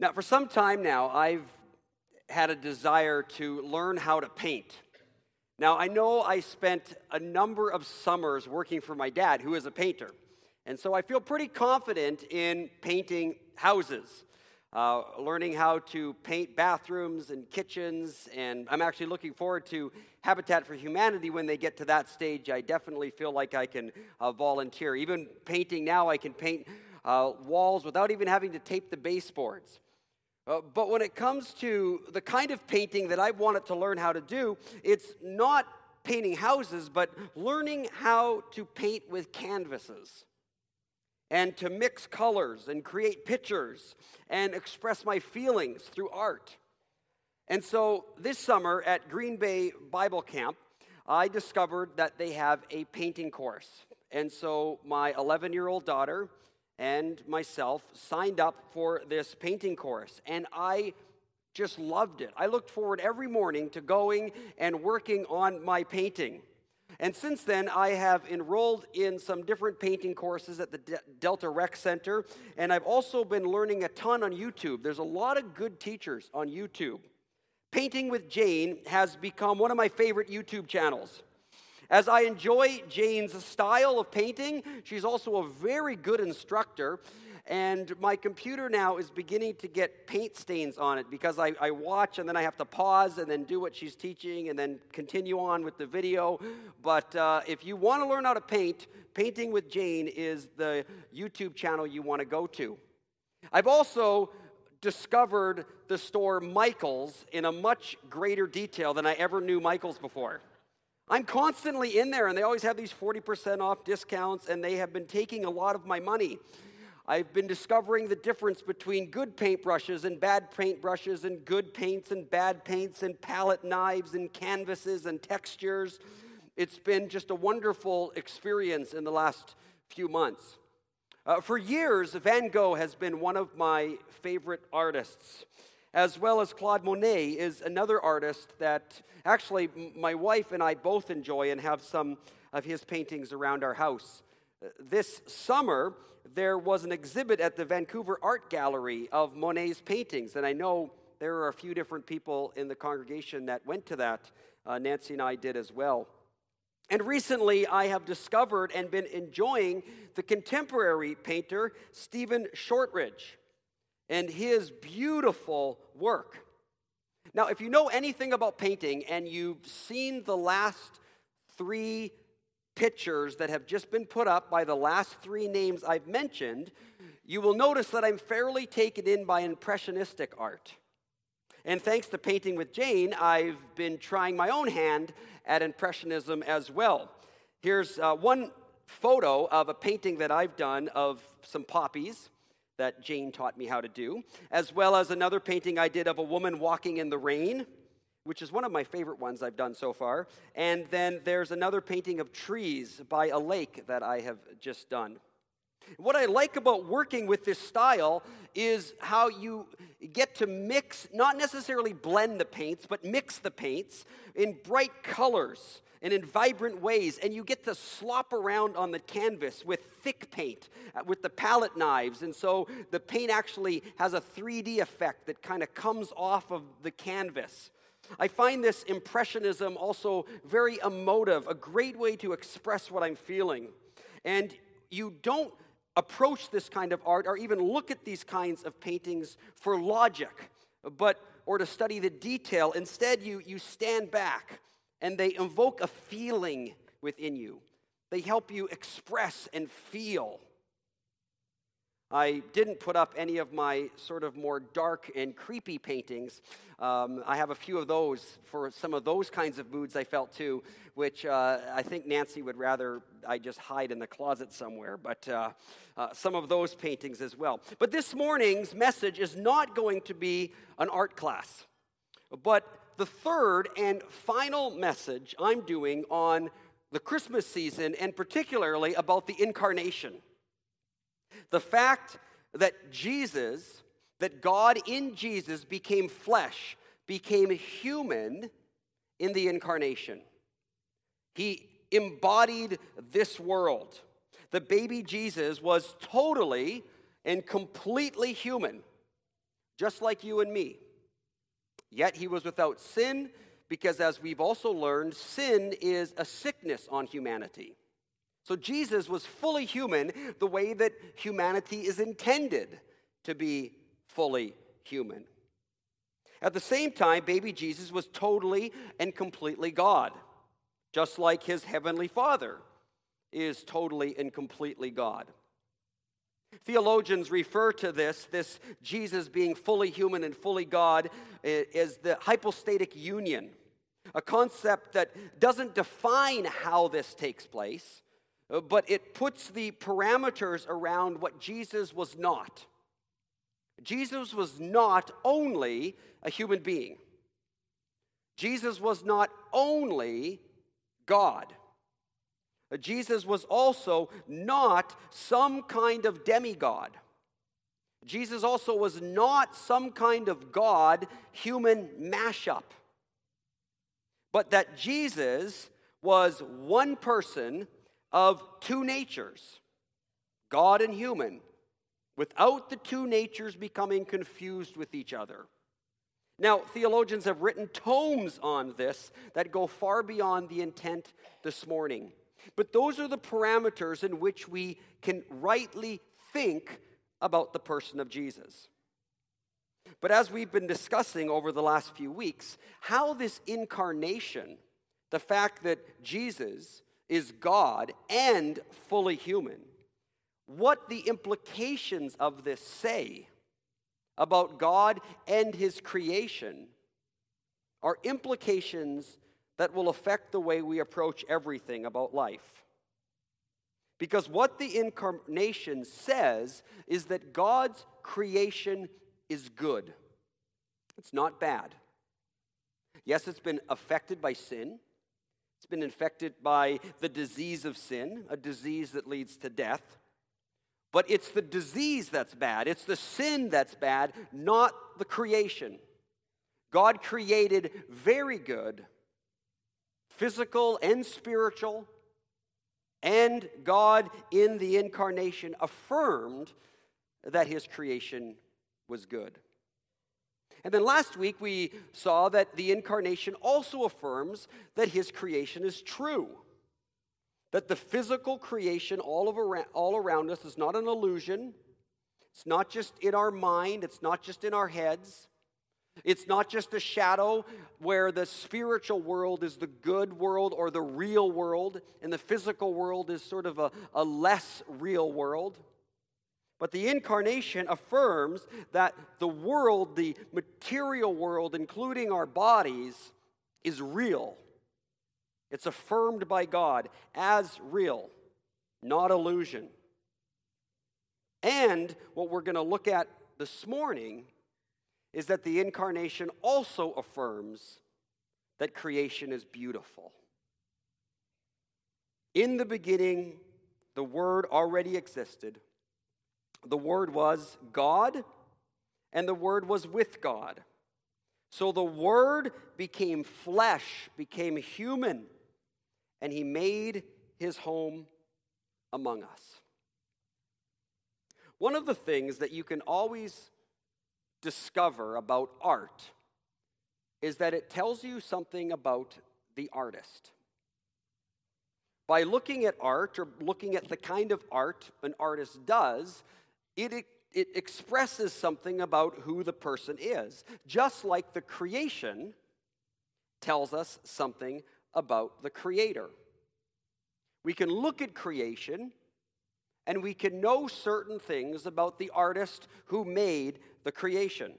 Now, for some time now, I've had a desire to learn how to paint. Now, I know I spent a number of summers working for my dad, who is a painter. And so I feel pretty confident in painting houses, uh, learning how to paint bathrooms and kitchens. And I'm actually looking forward to Habitat for Humanity when they get to that stage. I definitely feel like I can uh, volunteer. Even painting now, I can paint uh, walls without even having to tape the baseboards. Uh, but when it comes to the kind of painting that I wanted to learn how to do, it's not painting houses, but learning how to paint with canvases and to mix colors and create pictures and express my feelings through art. And so this summer at Green Bay Bible Camp, I discovered that they have a painting course. And so my 11 year old daughter and myself signed up for this painting course. And I just loved it. I looked forward every morning to going and working on my painting. And since then, I have enrolled in some different painting courses at the De- Delta Rec Center, and I've also been learning a ton on YouTube. There's a lot of good teachers on YouTube. Painting with Jane has become one of my favorite YouTube channels. As I enjoy Jane's style of painting, she's also a very good instructor. And my computer now is beginning to get paint stains on it because I, I, watch and then I have to pause and then do what she's teaching and then continue on with the video. But uh, if you want to learn how to paint, Painting with Jane is the YouTube channel you want to go to. I've also discovered the store Michaels in a much greater detail than I ever knew Michaels before. I'm constantly in there, and they always have these 40% off discounts, and they have been taking a lot of my money. I've been discovering the difference between good paintbrushes and bad paintbrushes, and good paints and bad paints, and palette knives and canvases and textures. It's been just a wonderful experience in the last few months. Uh, for years, Van Gogh has been one of my favorite artists as well as Claude Monet is another artist that actually my wife and I both enjoy and have some of his paintings around our house. This summer, there was an exhibit at the Vancouver Art Gallery of Monet's paintings, and I know there are a few different people in the congregation that went to that. Uh, Nancy and I did as well. And recently, I have discovered and been enjoying the contemporary painter Stephen Shortridge and his beautiful work. Now, if you know anything about painting and you've seen the last three pictures that have just been put up by the last three names I've mentioned, you will notice that I'm fairly taken in by impressionistic art. And thanks to Painting with Jane, I've been trying my own hand at Impressionism as well. Here's uh, one photo of a painting that I've done of some poppies that Jane taught me how to do, as well as another painting I did of a woman walking in the rain, which is one of my favorite ones I've done so far. And then there's another painting of trees by a lake that I have just done. What I like about working with this style is how you get to mix, not necessarily blend the paints, but mix the paints in bright colors and in vibrant ways, and you get to slop around on the canvas with thick paint, uh, with the palette knives. And so the paint actually has a 3D effect that kind of comes off of the canvas. I find this impressionism also very emotive, a great way to express what I'm feeling. And you don't approach this kind of art or even look at these kinds of paintings for logic, but or to study the detail. Instead, you, you stand back and they invoke a feeling within you. They help you express and feel. I didn't put up any of my sort of more dark and creepy paintings. Um, I have a few of those for some of those kinds of moods I felt too, which uh, I think Nancy would rather I just hide in the closet somewhere, but uh, uh, some of those paintings as well. But this morning's message is not going to be an art class, but the third and final message I'm doing on the Christmas season, and particularly about the incarnation. The fact that Jesus, that God in Jesus became flesh, became human in the incarnation. He embodied this world. The baby Jesus was totally and completely human just like you and me. Yet he was without sin, because as we've also learned, sin is a sickness on humanity. So Jesus was fully human the way that humanity is intended to be fully human. At the same time, baby Jesus was totally and completely God, just like his heavenly Father is totally and completely God. Theologians refer to this, this Jesus being fully human and fully God, is the hypostatic union, a concept that doesn't define how this takes place, uh, but it puts the parameters around what Jesus was not. Jesus was not only a human being, Jesus was not only God. Jesus was also not some kind of demigod. Jesus also was not some kind of God human mashup. But that Jesus was one person of two natures, God and human, without the two natures becoming confused with each other. Now, theologians have written tomes on this that go far beyond the intent this morning. But those are the parameters in which we can rightly think about the person of Jesus. But as we've been discussing over the last few weeks, how this incarnation, the fact that Jesus is God and fully human, what the implications of this say about God and his creation are implications that will affect the way we approach everything about life. Because what the incarnation says is that God's creation is good, it's not bad. Yes, it's been affected by sin. It's been infected by the disease of sin, a disease that leads to death. But it's the disease that's bad. It's the sin that's bad, not the creation. God created very good, physical and spiritual, and God in the incarnation affirmed that his creation was good. And then last week we saw that the incarnation also affirms that his creation is true. That the physical creation all, around, all around us is not an illusion. It's not just in our mind, it's not just in our heads. It's not just a shadow where the spiritual world is the good world or the real world, and the physical world is sort of a, a less real world. But the incarnation affirms that the world, the material world, including our bodies, is real. It's affirmed by God as real, not illusion. And what we're going to look at this morning is that the incarnation also affirms that creation is beautiful. In the beginning, the Word already existed. The Word was God, and the Word was with God. So the Word became flesh, became human, and He made His home among us. One of the things that you can always discover about art is that it tells you something about the artist. By looking at art or looking at the kind of art an artist does, it, it, expresses something about who the person is, just like the creation tells us something about the creator. We can look at creation and we can know certain things about the artist who made the creation.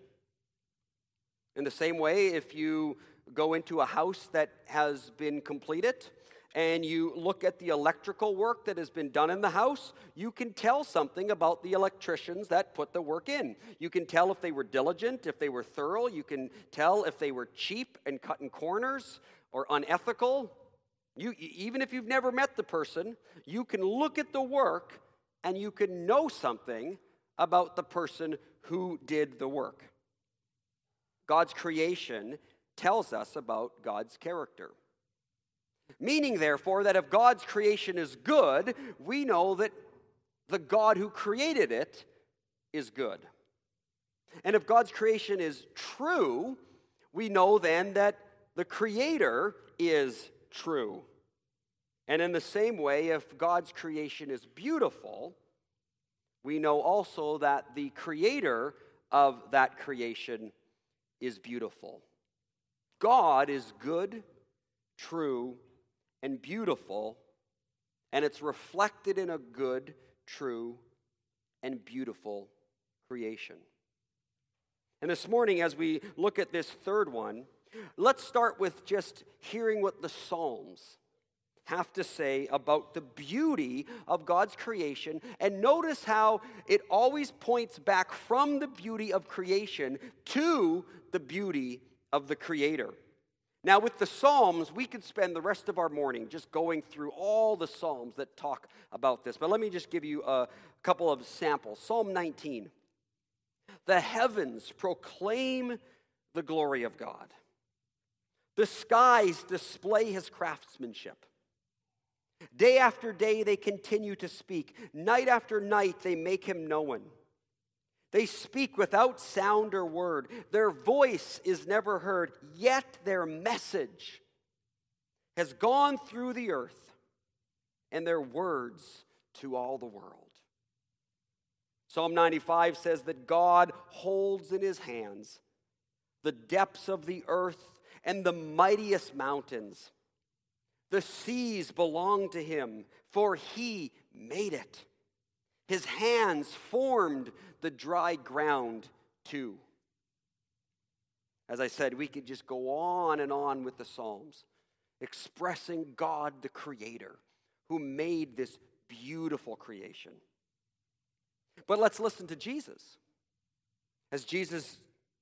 In the same way, if you go into a house that has been completed and you look at the electrical work that has been done in the house, you can tell something about the electricians that put the work in. You can tell if they were diligent, if they were thorough. You can tell if they were cheap and cutting corners or unethical. You, even if you've never met the person, you can look at the work and you can know something about the person who did the work. God's creation tells us about God's character. Meaning, therefore, that if God's creation is good, we know that the God who created it is good. And if God's creation is true, we know then that the Creator is true. And in the same way, if God's creation is beautiful, we know also that the Creator of that creation is beautiful. God is good, true, and beautiful, and it's reflected in a good, true, and beautiful creation. And this morning, as we look at this third one, let's start with just hearing what the Psalms have to say about the beauty of God's creation. And notice how it always points back from the beauty of creation to the beauty of the Creator. Now, with the Psalms, we could spend the rest of our morning just going through all the Psalms that talk about this. But let me just give you a couple of samples. Psalm 19 The heavens proclaim the glory of God, the skies display his craftsmanship. Day after day, they continue to speak. Night after night, they make him known. They speak without sound or word. Their voice is never heard, yet their message has gone through the earth and their words to all the world. Psalm 95 says that God holds in his hands the depths of the earth and the mightiest mountains. The seas belong to him, for he made it. His hands formed the dry ground too. As I said, we could just go on and on with the Psalms, expressing God the Creator who made this beautiful creation. But let's listen to Jesus. As Jesus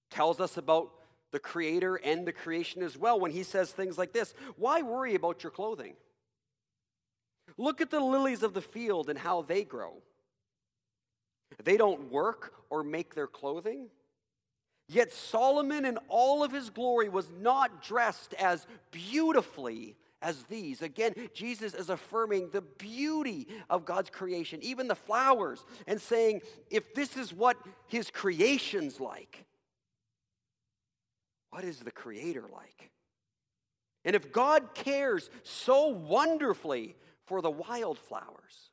tells us about the Creator and the creation as well, when he says things like this Why worry about your clothing? Look at the lilies of the field and how they grow. They don't work or make their clothing. Yet Solomon in all of his glory was not dressed as beautifully as these. Again, Jesus is affirming the beauty of God's creation, even the flowers, and saying, if this is what his creation's like, what is the Creator like? And if God cares so wonderfully for the wildflowers,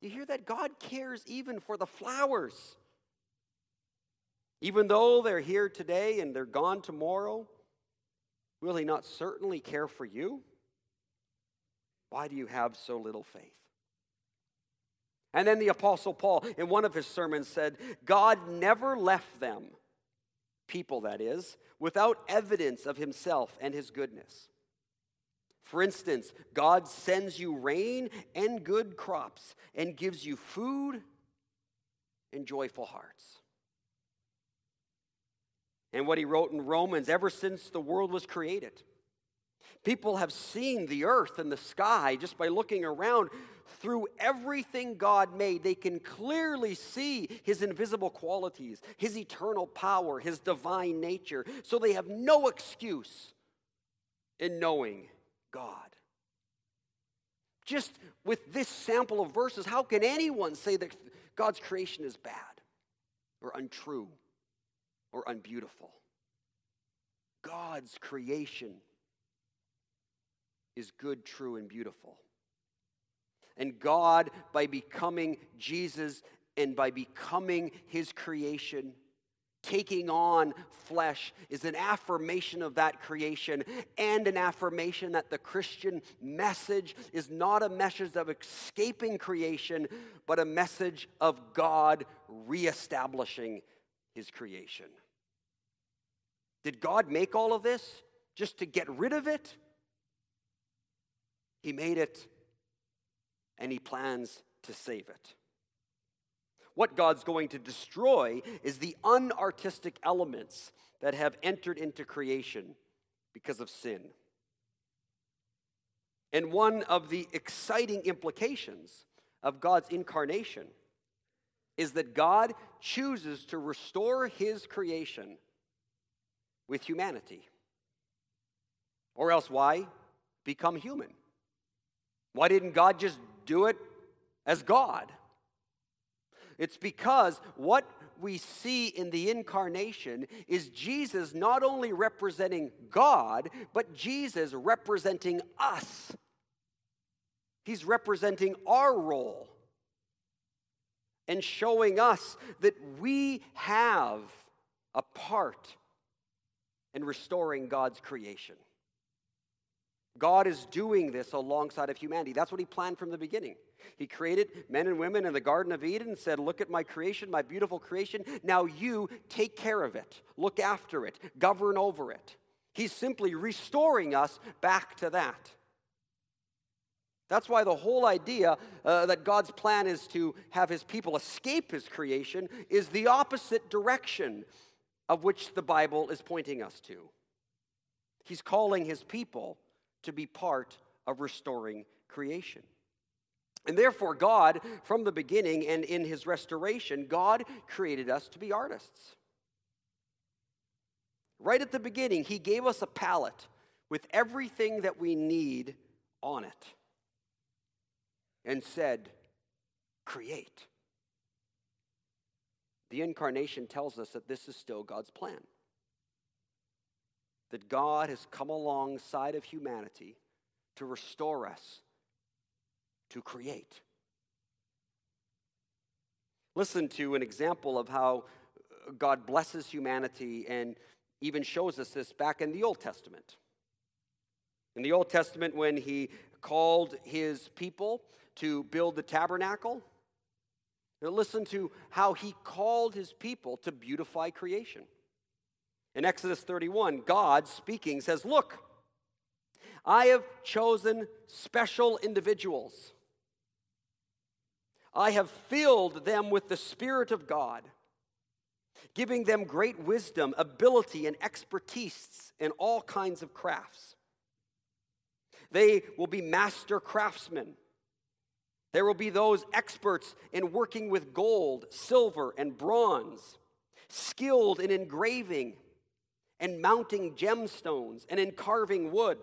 you hear that? God cares even for the flowers. Even though they're here today and they're gone tomorrow, will He not certainly care for you? Why do you have so little faith? And then the Apostle Paul, in one of his sermons, said, God never left them, people that is, without evidence of Himself and His goodness. For instance, God sends you rain and good crops and gives you food and joyful hearts. And what he wrote in Romans ever since the world was created. People have seen the earth and the sky just by looking around through everything God made. They can clearly see his invisible qualities, his eternal power, his divine nature. So they have no excuse in knowing God. Just with this sample of verses, how can anyone say that God's creation is bad or untrue or unbeautiful? God's creation is good, true, and beautiful. And God, by becoming Jesus and by becoming his creation, taking on flesh is an affirmation of that creation and an affirmation that the Christian message is not a message of escaping creation, but a message of God reestablishing his creation. Did God make all of this just to get rid of it? He made it and he plans to save it. What God's going to destroy is the unartistic elements that have entered into creation because of sin. And one of the exciting implications of God's incarnation is that God chooses to restore his creation with humanity. Or else, why become human? Why didn't God just do it as God? It's because what we see in the incarnation is Jesus not only representing God, but Jesus representing us. He's representing our role and showing us that we have a part in restoring God's creation. God is doing this alongside of humanity. That's what he planned from the beginning. He created men and women in the Garden of Eden and said, Look at my creation, my beautiful creation. Now you take care of it, look after it, govern over it. He's simply restoring us back to that. That's why the whole idea uh, that God's plan is to have his people escape his creation is the opposite direction of which the Bible is pointing us to. He's calling his people to be part of restoring creation. And therefore, God, from the beginning and in his restoration, God created us to be artists. Right at the beginning, he gave us a palette with everything that we need on it and said, Create. The incarnation tells us that this is still God's plan. That God has come alongside of humanity to restore us, to create. Listen to an example of how God blesses humanity and even shows us this back in the Old Testament. In the Old Testament, when he called his people to build the tabernacle, now listen to how he called his people to beautify creation. In Exodus 31, God speaking says, Look, I have chosen special individuals. I have filled them with the Spirit of God, giving them great wisdom, ability, and expertise in all kinds of crafts. They will be master craftsmen there will be those experts in working with gold, silver, and bronze, skilled in engraving and mounting gemstones and in carving wood,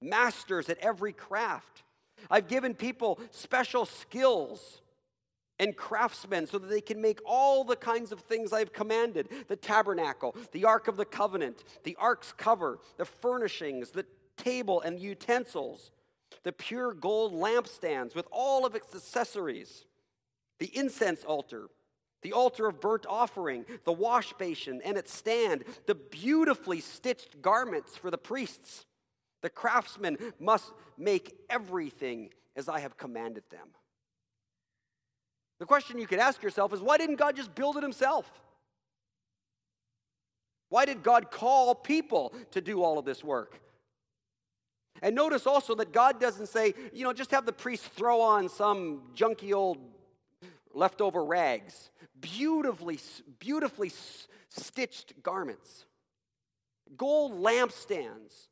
masters at every craft. I've given people special skills and craftsmen so that they can make all the kinds of things I've commanded the tabernacle, the Ark of the Covenant, the Ark's cover, the furnishings, the table and utensils the pure gold lampstands with all of its accessories, the incense altar, the altar of burnt offering, the wash basin and its stand, the beautifully stitched garments for the priests. The craftsmen must make everything as I have commanded them. The question you could ask yourself is why didn't God just build it himself? Why did God call people to do all of this work? And notice also that God doesn't say, you know, just have the priest throw on some junky old leftover rags. Beautifully, beautifully stitched garments, gold lampstands.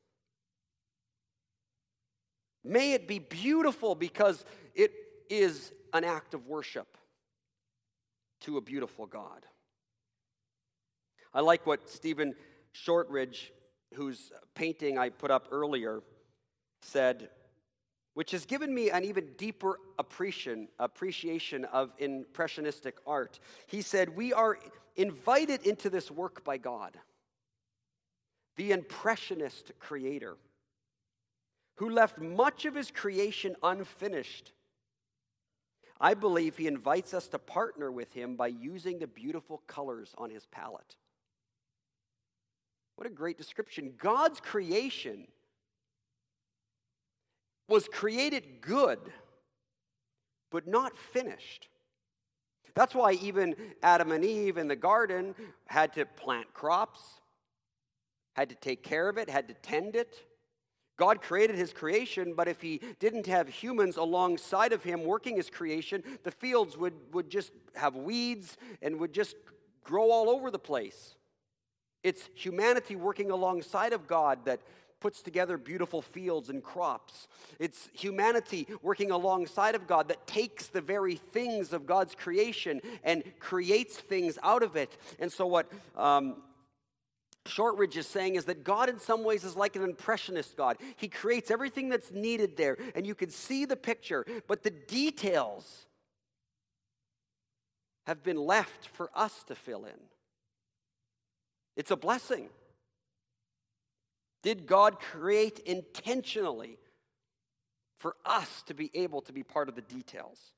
May it be beautiful because it is an act of worship to a beautiful God. I like what Stephen Shortridge, whose painting I put up earlier, said, which has given me an even deeper appreciation, of impressionistic art. He said, We are invited into this work by God, the impressionist creator, who left much of his creation unfinished. I believe he invites us to partner with him by using the beautiful colors on his palette. What a great description. God's creation was created good, but not finished. That's why even Adam and Eve in the garden had to plant crops, had to take care of it, had to tend it. God created his creation, but if he didn't have humans alongside of him working his creation, the fields would, would just have weeds and would just grow all over the place. It's humanity working alongside of God that puts together beautiful fields and crops. It's humanity working alongside of God that takes the very things of God's creation and creates things out of it. And so, what um, Shortridge is saying is that God, in some ways, is like an impressionist God. He creates everything that's needed there, and you can see the picture, but the details have been left for us to fill in. It's a blessing. Did God create intentionally for us to be able to be part of the details?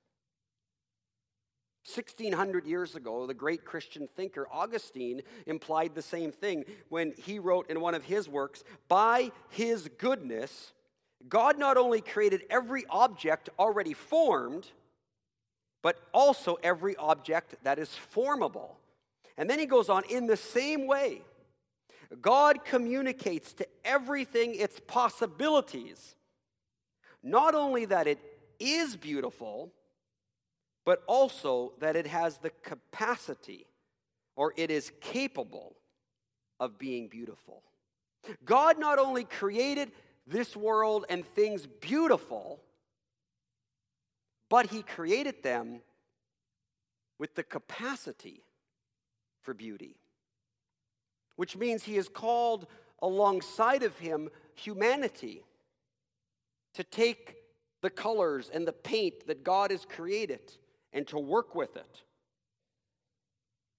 1600 years ago, the great Christian thinker Augustine implied the same thing when he wrote in one of his works By his goodness, God not only created every object already formed, but also every object that is formable. And then he goes on in the same way, God communicates to everything its possibilities. Not only that it is beautiful, but also that it has the capacity or it is capable of being beautiful. God not only created this world and things beautiful, but He created them with the capacity for beauty, which means He has called alongside of Him humanity to take the colors and the paint that God has created and to work with it,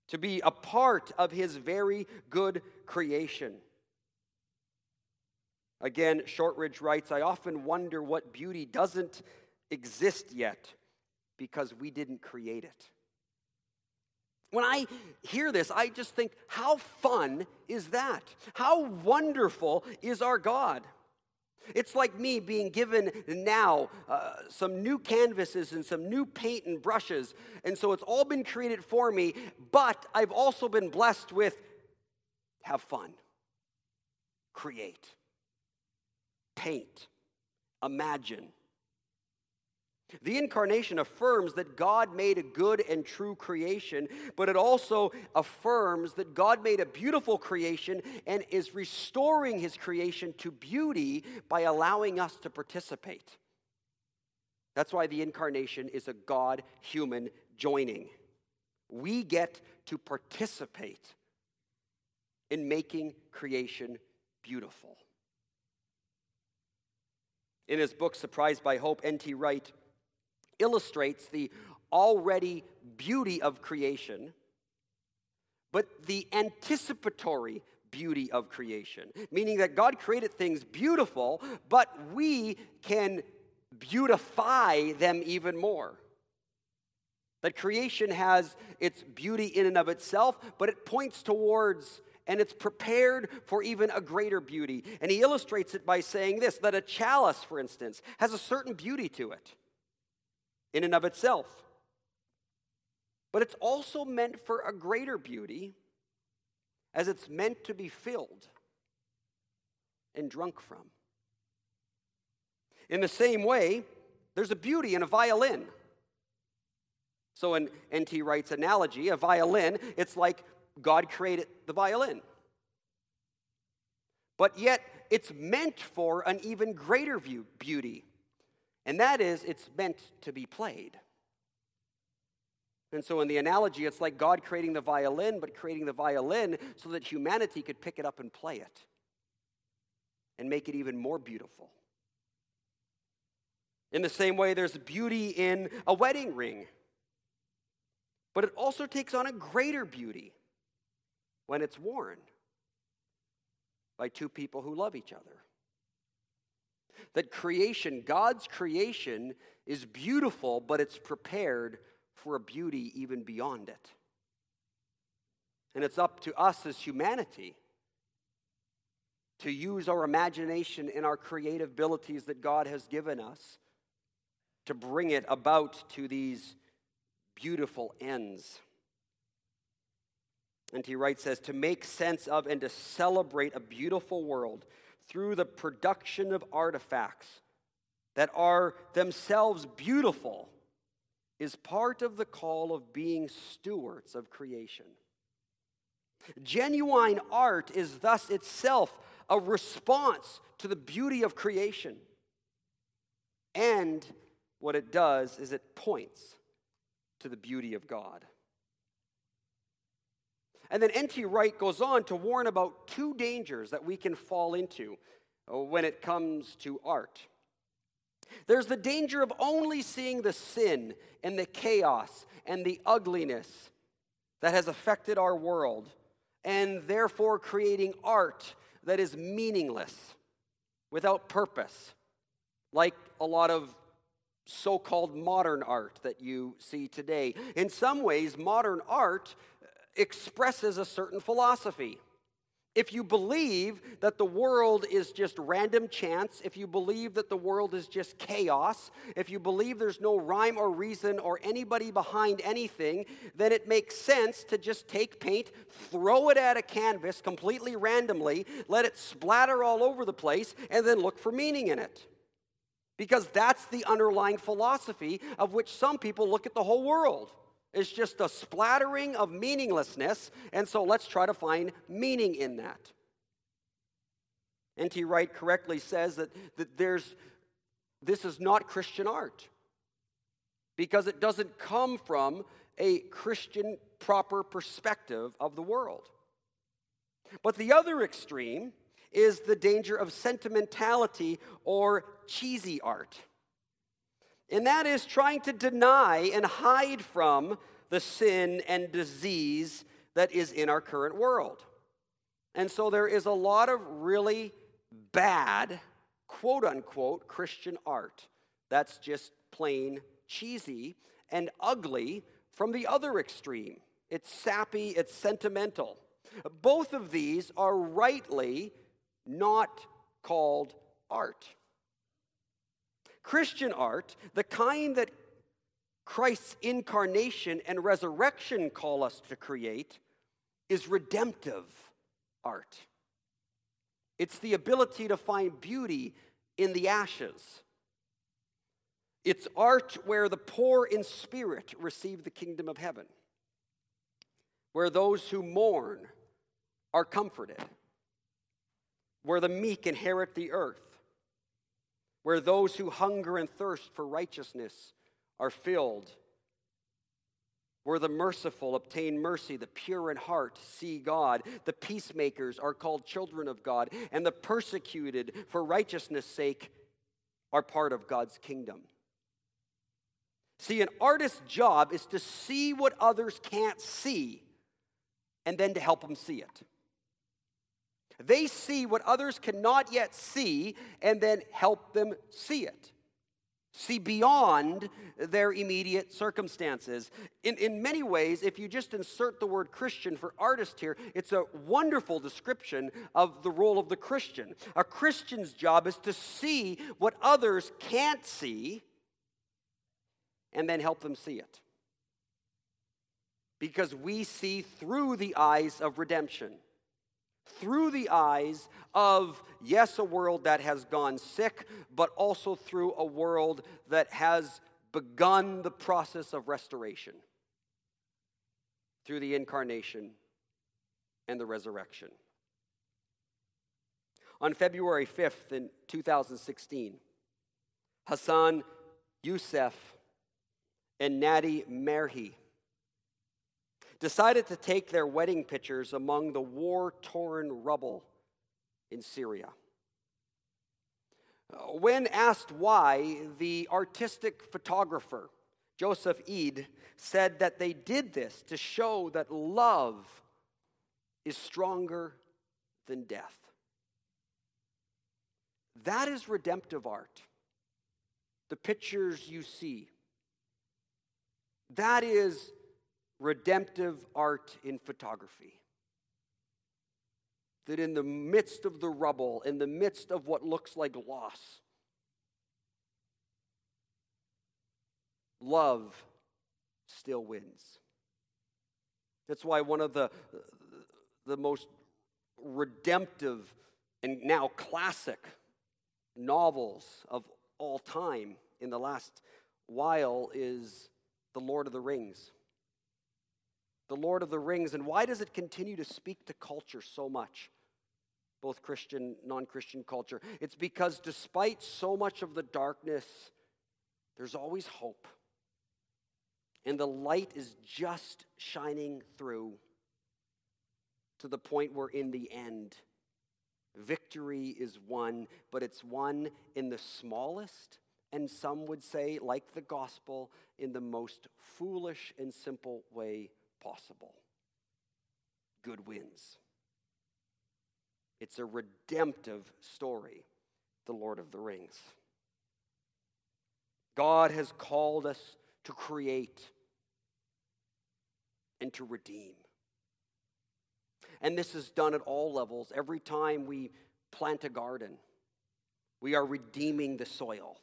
to be a part of His very good creation. Again, Shortridge writes I often wonder what beauty doesn't exist yet because we didn't create it. When I hear this, I just think, how fun is that? How wonderful is our God? It's like me being given now uh, some new canvases and some new paint and brushes. And so it's all been created for me, but I've also been blessed with have fun, create, paint, imagine. The incarnation affirms that God made a good and true creation, but it also affirms that God made a beautiful creation and is restoring his creation to beauty by allowing us to participate. That's why the incarnation is a God human joining. We get to participate in making creation beautiful. In his book, Surprised by Hope, N.T. Wright illustrates the already beauty of creation, but the anticipatory beauty of creation, meaning that God created things beautiful, but we can beautify them even more. That creation has its beauty in and of itself, but it points towards and it's prepared for even a greater beauty. And he illustrates it by saying this that a chalice, for instance, has a certain beauty to it in and of itself. But it's also meant for a greater beauty, as it's meant to be filled and drunk from. In the same way, there's a beauty in a violin. So, in N.T. Wright's analogy, a violin, it's like God created the violin. But yet, it's meant for an even greater view, beauty and that is, it's meant to be played. And so, in the analogy, it's like God creating the violin, but creating the violin so that humanity could pick it up and play it and make it even more beautiful. In the same way, there's beauty in a wedding ring, but it also takes on a greater beauty when it's worn by two people who love each other that creation, God's creation, is beautiful, but it's prepared for a beauty even beyond it. And it's up to us as humanity to use our imagination and our creative abilities that God has given us to bring it about to these beautiful ends. And he writes, says, to make sense of and to celebrate a beautiful world through the production of artifacts that are themselves beautiful is part of the call of being stewards of creation. Genuine art is thus itself a response to the beauty of creation. And what it does is it points to the beauty of God. And then N.T. Wright goes on to warn about two dangers that we can fall into uh, when it comes to art. There's the danger of only seeing the sin and the chaos and the ugliness that has affected our world, and therefore creating art that is meaningless, without purpose, like a lot of so called modern art that you see today. In some ways, modern art expresses a certain philosophy. If you believe that the world is just random chance, if you believe that the world is just chaos, if you believe there's no rhyme or reason or anybody behind anything, then it makes sense to just take paint, throw it at a canvas completely randomly, let it splatter all over the place, and then look for meaning in it. Because that's the underlying philosophy of which some people look at the whole world. It's just a splattering of meaninglessness, and so let's try to find meaning in that. N.T. Wright correctly says that, that there's, this is not Christian art because it doesn't come from a Christian proper perspective of the world. But the other extreme is the danger of sentimentality or cheesy art. And that is trying to deny and hide from the sin and disease that is in our current world. And so there is a lot of really bad, quote unquote, Christian art that's just plain cheesy and ugly from the other extreme. It's sappy, it's sentimental. Both of these are rightly not called art. Christian art, the kind that Christ's incarnation and resurrection call us to create, is redemptive art. It's the ability to find beauty in the ashes. It's art where the poor in spirit receive the kingdom of heaven, where those who mourn are comforted, where the meek inherit the earth, where those who hunger and thirst for righteousness are filled, where the merciful obtain mercy, the pure in heart see God, the peacemakers are called children of God, and the persecuted for righteousness' sake are part of God's kingdom. See, an artist's job is to see what others can't see and then to help them see it. They see what others cannot yet see and then help them see it. See beyond their immediate circumstances. In, in many ways, if you just insert the word Christian for artist here, it's a wonderful description of the role of the Christian. A Christian's job is to see what others can't see and then help them see it. Because we see through the eyes of redemption through the eyes of, yes, a world that has gone sick, but also through a world that has begun the process of restoration through the incarnation and the resurrection. On February 5th in 2016, Hassan Youssef and Nadi Merhi decided to take their wedding pictures among the war torn rubble in Syria. Uh, when asked why, the artistic photographer, Joseph Eid, said that they did this to show that love is stronger than death. That is redemptive art. The pictures you see. That is redemptive art in photography. That in the midst of the rubble, in the midst of what looks like loss, love still wins. That's why one of the, the most redemptive and now classic novels of all time in the last while is The Lord of the Rings. The Lord of the Rings, and why does it continue to speak to culture so much? Both Christian, non Christian culture. It's because despite so much of the darkness, there's always hope. And the light is just shining through to the point where, in the end, victory is won, but it's won in the smallest and some would say, like the gospel, in the most foolish and simple way possible. Good wins. It's a redemptive story, The Lord of the Rings. God has called us to create and to redeem. And this is done at all levels. Every time we plant a garden, we are redeeming the soil.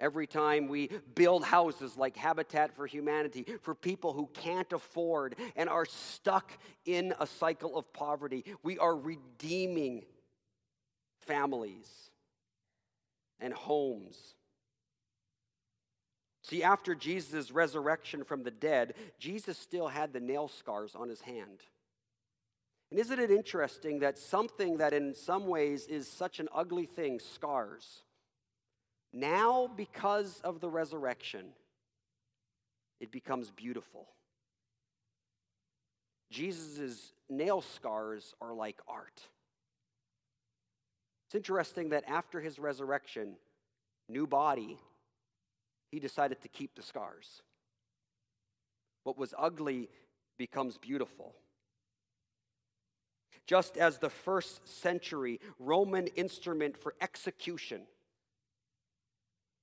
Every time we build houses like Habitat for Humanity for people who can't afford and are stuck in a cycle of poverty, we are redeeming families and homes. See, after Jesus' resurrection from the dead, Jesus still had the nail scars on his hand. And isn't it interesting that something that in some ways is such an ugly thing, scars, now because of the resurrection, it becomes beautiful. Jesus' nail scars are like art. It's interesting that after his resurrection, new body, he decided to keep the scars. What was ugly becomes beautiful. Just as the first century Roman instrument for execution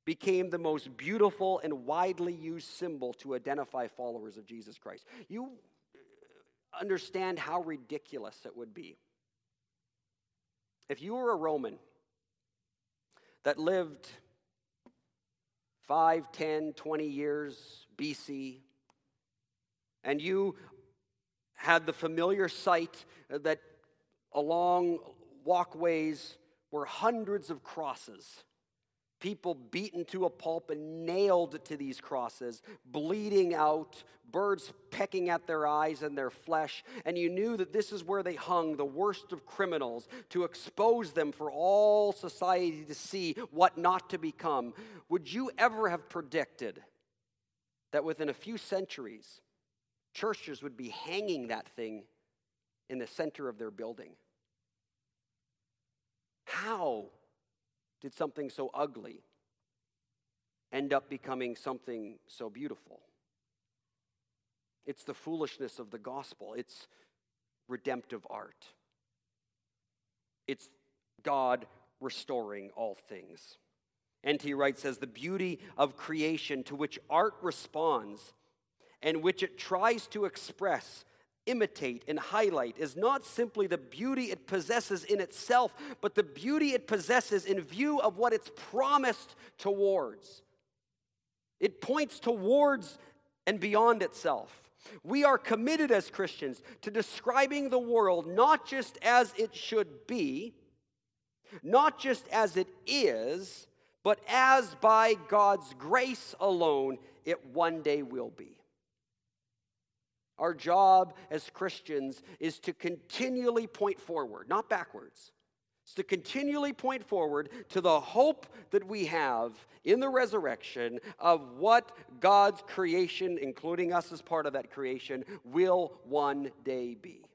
became the most beautiful and widely used symbol to identify followers of Jesus Christ. You uh, understand how ridiculous it would be. If you were a Roman that lived 5, 10, 20 years BC, and you had the familiar sight that along walkways were hundreds of crosses. People beaten to a pulp and nailed to these crosses, bleeding out, birds pecking at their eyes and their flesh. And you knew that this is where they hung the worst of criminals to expose them for all society to see what not to become. Would you ever have predicted that within a few centuries, churches would be hanging that thing in the center of their building. How did something so ugly end up becoming something so beautiful? It's the foolishness of the gospel, it's redemptive art. It's God restoring all things. N.T. Wright says the beauty of creation to which art responds and which it tries to express imitate and highlight is not simply the beauty it possesses in itself, but the beauty it possesses in view of what it's promised towards. It points towards and beyond itself. We are committed as Christians to describing the world not just as it should be, not just as it is, but as by God's grace alone it one day will be. Our job as Christians is to continually point forward, not backwards. It's to continually point forward to the hope that we have in the resurrection of what God's creation, including us as part of that creation, will one day be.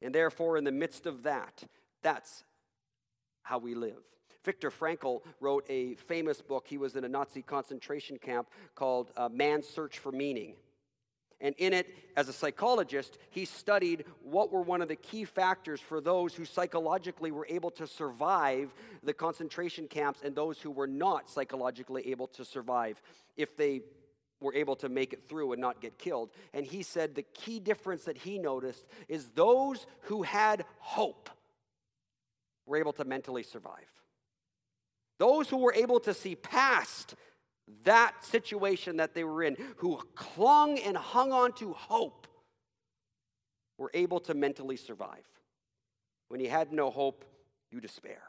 And therefore, in the midst of that, that's how we live. Viktor Frankl wrote a famous book. He was in a Nazi concentration camp called uh, Man's Search for Meaning. And in it, as a psychologist, he studied what were one of the key factors for those who psychologically were able to survive the concentration camps and those who were not psychologically able to survive if they were able to make it through and not get killed. And he said the key difference that he noticed is those who had hope were able to mentally survive. Those who were able to see past that situation that they were in, who clung and hung on to hope, were able to mentally survive. When you had no hope, you despair.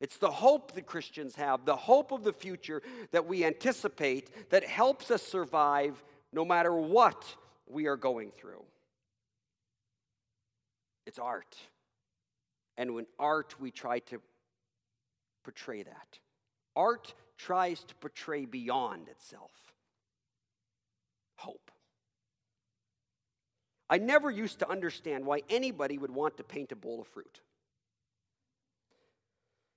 It's the hope that Christians have, the hope of the future that we anticipate that helps us survive no matter what we are going through. It's art. And when art, we try to portray that. Art tries to portray beyond itself hope. I never used to understand why anybody would want to paint a bowl of fruit.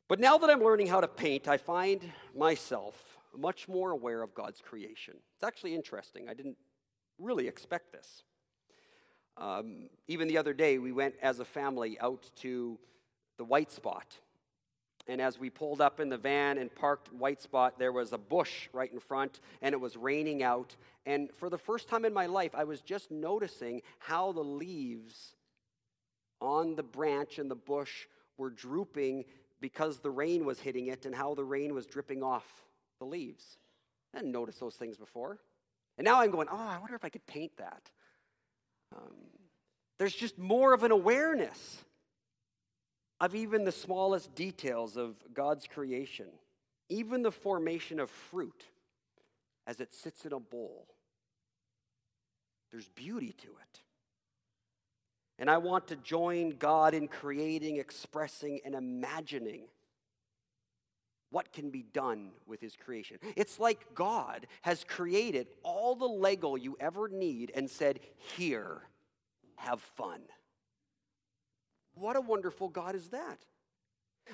But now that I'm learning how to paint, I find myself much more aware of God's creation. It's actually interesting. I didn't really expect this. Um, even the other day, we went as a family out to the White Spot. And as we pulled up in the van and parked White Spot, there was a bush right in front, and it was raining out. And for the first time in my life, I was just noticing how the leaves on the branch and the bush were drooping because the rain was hitting it and how the rain was dripping off the leaves. I didn't notice those things before. And now I'm going, oh, I wonder if I could paint that. Um, there's just more of an awareness of even the smallest details of God's creation, even the formation of fruit as it sits in a bowl. There's beauty to it. And I want to join God in creating, expressing, and imagining what can be done with his creation. It's like God has created all the Lego you ever need and said, Here, have fun. What a wonderful God is that?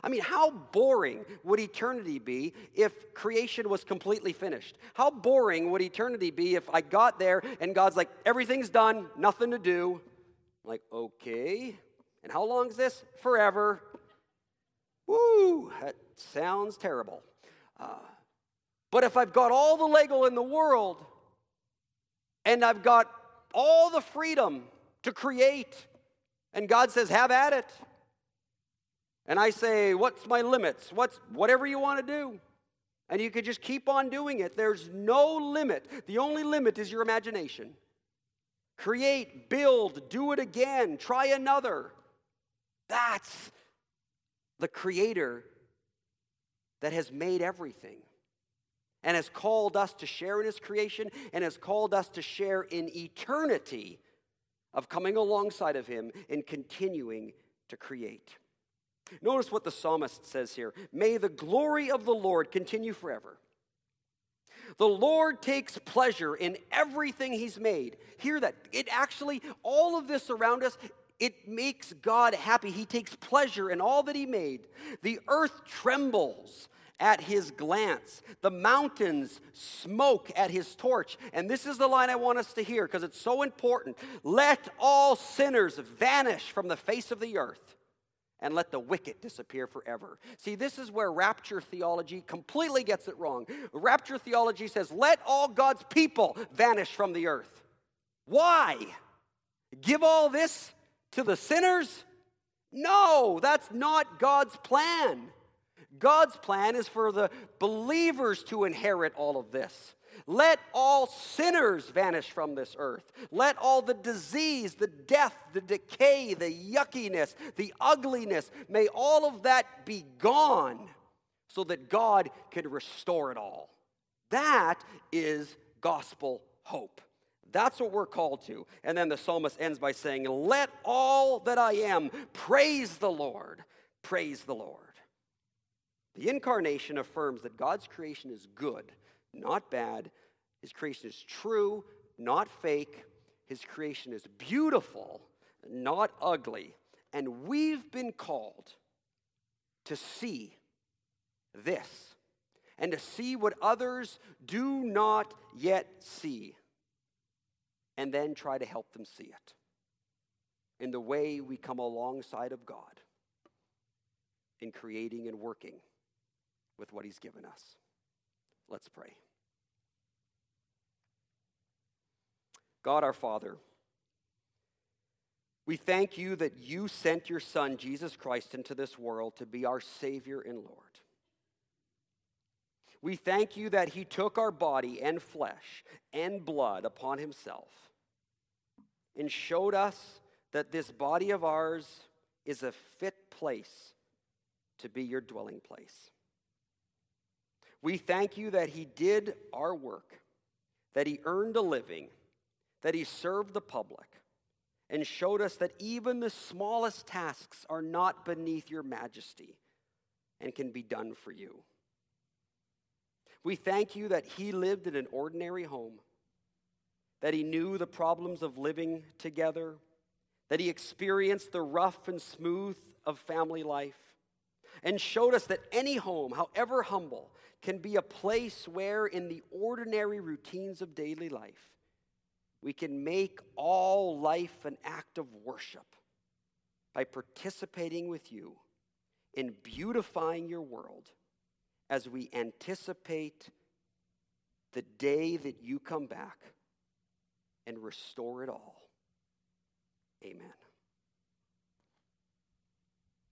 I mean, how boring would eternity be if creation was completely finished? How boring would eternity be if I got there and God's like, everything's done, nothing to do? I'm like, okay. And how long is this? Forever. Woo, that sounds terrible. Uh, but if I've got all the Lego in the world and I've got all the freedom to create, and God says, have at it. And I say, what's my limits? What's whatever you want to do. And you could just keep on doing it. There's no limit. The only limit is your imagination. Create, build, do it again, try another. That's the creator that has made everything and has called us to share in his creation and has called us to share in eternity of coming alongside of him and continuing to create. Notice what the psalmist says here May the glory of the Lord continue forever. The Lord takes pleasure in everything He's made. Hear that. It actually, all of this around us, it makes God happy. He takes pleasure in all that He made. The earth trembles at His glance, the mountains smoke at His torch. And this is the line I want us to hear because it's so important. Let all sinners vanish from the face of the earth and let the wicked disappear forever. See, this is where rapture theology completely gets it wrong. Rapture theology says, let all God's people vanish from the earth. Why? Give all this to the sinners? No, that's not God's plan. God's plan is for the believers to inherit all of this. Let all sinners vanish from this earth. Let all the disease, the death, the decay, the yuckiness, the ugliness, may all of that be gone so that God can restore it all. That is gospel hope. That's what we're called to. And then the psalmist ends by saying, Let all that I am praise the Lord. Praise the Lord. The incarnation affirms that God's creation is good, not bad. His creation is true, not fake. His creation is beautiful, not ugly. And we've been called to see this and to see what others do not yet see and then try to help them see it in the way we come alongside of God in creating and working with what He's given us. Let's pray. God our Father, we thank you that you sent your Son, Jesus Christ, into this world to be our Savior and Lord. We thank you that he took our body and flesh and blood upon himself and showed us that this body of ours is a fit place to be your dwelling place. We thank you that He did our work, that He earned a living, that He served the public, and showed us that even the smallest tasks are not beneath your majesty and can be done for you. We thank you that He lived in an ordinary home that he knew the problems of living together, that he experienced the rough and smooth of family life, and showed us that any home, however humble, can be a place where, in the ordinary routines of daily life, we can make all life an act of worship by participating with you in beautifying your world as we anticipate the day that you come back and restore it all. Amen.